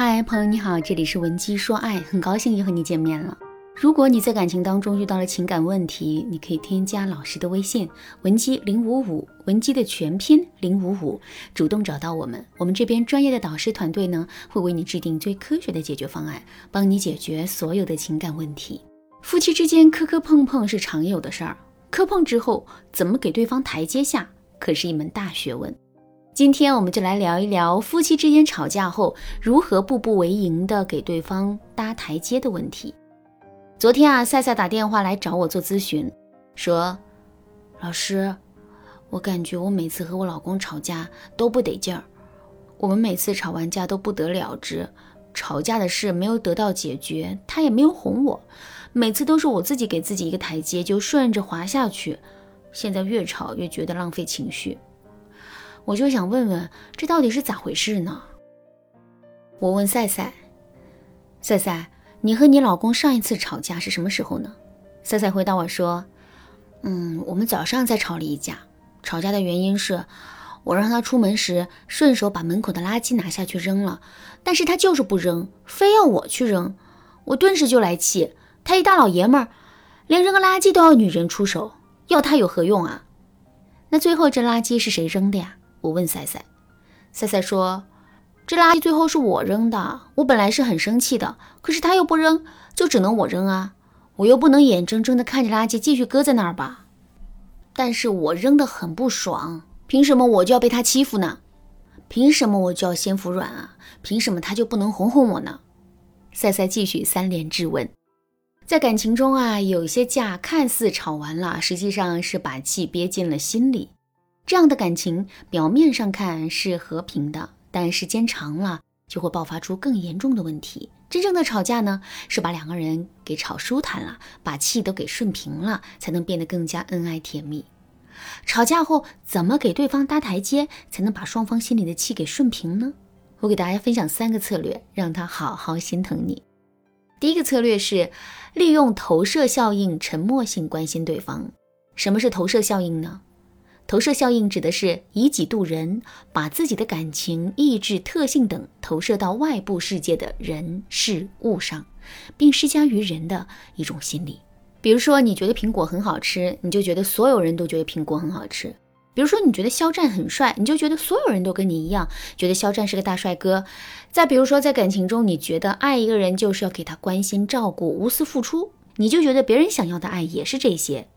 嗨，朋友你好，这里是文姬说爱，很高兴又和你见面了。如果你在感情当中遇到了情感问题，你可以添加老师的微信文姬零五五，文姬的全拼零五五，主动找到我们，我们这边专业的导师团队呢，会为你制定最科学的解决方案，帮你解决所有的情感问题。夫妻之间磕磕碰碰是常有的事儿，磕碰之后怎么给对方台阶下，可是一门大学问。今天我们就来聊一聊夫妻之间吵架后如何步步为营的给对方搭台阶的问题。昨天啊，赛赛打电话来找我做咨询，说：“老师，我感觉我每次和我老公吵架都不得劲儿，我们每次吵完架都不得了之，吵架的事没有得到解决，他也没有哄我，每次都是我自己给自己一个台阶就顺着滑下去，现在越吵越觉得浪费情绪，我就想问问这到底是咋回事呢？”我问赛赛，赛赛。你和你老公上一次吵架是什么时候呢？赛赛回答我说：“嗯，我们早上才吵了一架。吵架的原因是，我让他出门时顺手把门口的垃圾拿下去扔了，但是他就是不扔，非要我去扔。我顿时就来气，他一大老爷们儿，连扔个垃圾都要女人出手，要他有何用啊？那最后这垃圾是谁扔的呀？我问赛赛，赛赛说。”这垃圾最后是我扔的，我本来是很生气的，可是他又不扔，就只能我扔啊！我又不能眼睁睁的看着垃圾继续搁在那儿吧？但是我扔的很不爽，凭什么我就要被他欺负呢？凭什么我就要先服软啊？凭什么他就不能哄哄我呢？赛赛继续三连质问，在感情中啊，有些架看似吵完了，实际上是把气憋进了心里，这样的感情表面上看是和平的。但时间长了，就会爆发出更严重的问题。真正的吵架呢，是把两个人给吵舒坦了，把气都给顺平了，才能变得更加恩爱甜蜜。吵架后怎么给对方搭台阶，才能把双方心里的气给顺平呢？我给大家分享三个策略，让他好好心疼你。第一个策略是利用投射效应，沉默性关心对方。什么是投射效应呢？投射效应指的是以己度人，把自己的感情、意志、特性等投射到外部世界的人事物上，并施加于人的一种心理。比如说，你觉得苹果很好吃，你就觉得所有人都觉得苹果很好吃；比如说，你觉得肖战很帅，你就觉得所有人都跟你一样觉得肖战是个大帅哥。再比如说，在感情中，你觉得爱一个人就是要给他关心、照顾、无私付出，你就觉得别人想要的爱也是这些。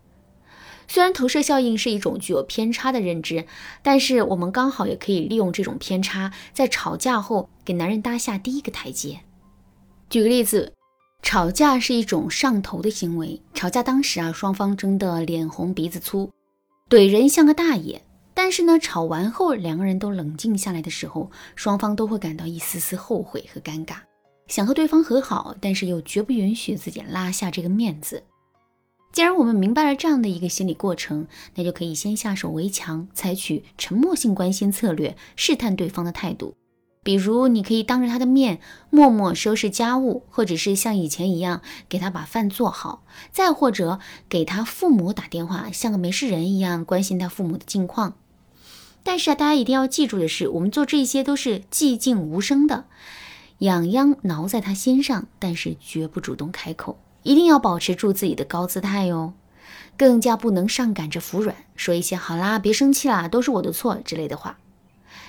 虽然投射效应是一种具有偏差的认知，但是我们刚好也可以利用这种偏差，在吵架后给男人搭下第一个台阶。举个例子，吵架是一种上头的行为。吵架当时啊，双方争得脸红鼻子粗，怼人像个大爷。但是呢，吵完后两个人都冷静下来的时候，双方都会感到一丝丝后悔和尴尬，想和对方和好，但是又绝不允许自己拉下这个面子。既然我们明白了这样的一个心理过程，那就可以先下手为强，采取沉默性关心策略，试探对方的态度。比如，你可以当着他的面默默收拾家务，或者是像以前一样给他把饭做好；再或者给他父母打电话，像个没事人一样关心他父母的近况。但是啊，大家一定要记住的是，我们做这些都是寂静无声的，痒痒挠在他心上，但是绝不主动开口。一定要保持住自己的高姿态哟，更加不能上赶着服软，说一些“好啦，别生气啦，都是我的错”之类的话，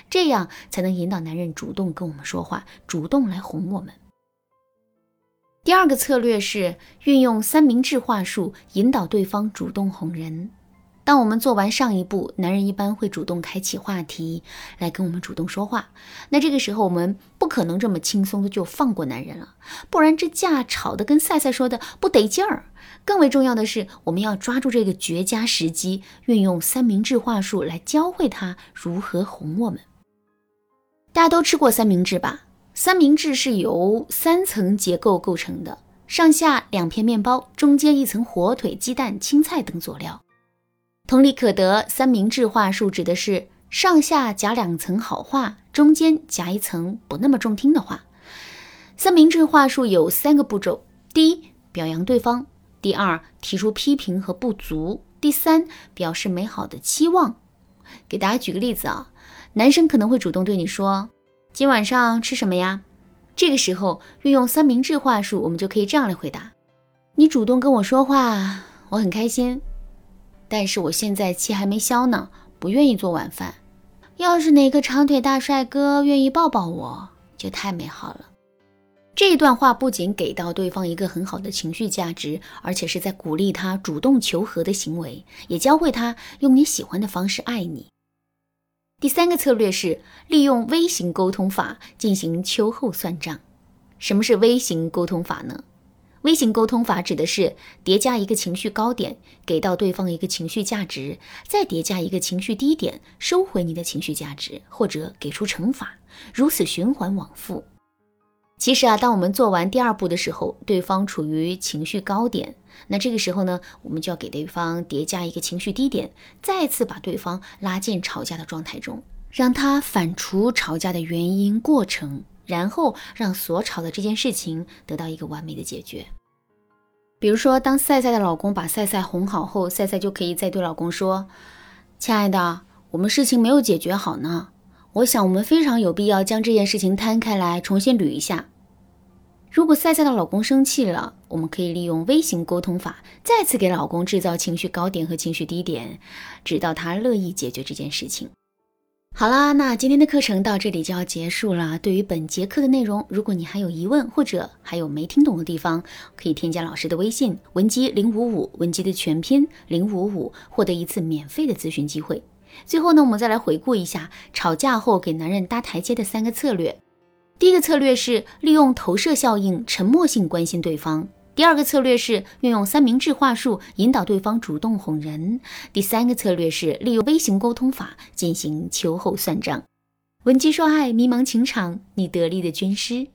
这样才能引导男人主动跟我们说话，主动来哄我们。第二个策略是运用三明治话术，引导对方主动哄人。当我们做完上一步，男人一般会主动开启话题来跟我们主动说话。那这个时候，我们不可能这么轻松的就放过男人了，不然这架吵得跟赛赛说的不得劲儿。更为重要的是，我们要抓住这个绝佳时机，运用三明治话术来教会他如何哄我们。大家都吃过三明治吧？三明治是由三层结构构成的，上下两片面包，中间一层火腿、鸡蛋、青菜等佐料。同理可得，三明治话术指的是上下夹两层好话，中间夹一层不那么中听的话。三明治话术有三个步骤：第一，表扬对方；第二，提出批评和不足；第三，表示美好的期望。给大家举个例子啊，男生可能会主动对你说：“今晚上吃什么呀？”这个时候运用三明治话术，我们就可以这样来回答：你主动跟我说话，我很开心。但是我现在气还没消呢，不愿意做晚饭。要是哪个长腿大帅哥愿意抱抱我，就太美好了。这段话不仅给到对方一个很好的情绪价值，而且是在鼓励他主动求和的行为，也教会他用你喜欢的方式爱你。第三个策略是利用微型沟通法进行秋后算账。什么是微型沟通法呢？微型沟通法指的是叠加一个情绪高点，给到对方一个情绪价值，再叠加一个情绪低点，收回你的情绪价值，或者给出惩罚，如此循环往复。其实啊，当我们做完第二步的时候，对方处于情绪高点，那这个时候呢，我们就要给对方叠加一个情绪低点，再次把对方拉进吵架的状态中，让他反刍吵架的原因过程。然后让所吵的这件事情得到一个完美的解决。比如说，当赛赛的老公把赛赛哄好后，赛赛就可以再对老公说：“亲爱的，我们事情没有解决好呢。我想我们非常有必要将这件事情摊开来重新捋一下。”如果赛赛的老公生气了，我们可以利用微型沟通法，再次给老公制造情绪高点和情绪低点，直到他乐意解决这件事情。好啦，那今天的课程到这里就要结束了。对于本节课的内容，如果你还有疑问或者还有没听懂的地方，可以添加老师的微信文姬零五五，文姬的全拼零五五，获得一次免费的咨询机会。最后呢，我们再来回顾一下吵架后给男人搭台阶的三个策略。第一个策略是利用投射效应，沉默性关心对方。第二个策略是运用三明治话术引导对方主动哄人。第三个策略是利用微型沟通法进行秋后算账。闻鸡说爱，迷茫情场，你得力的军师。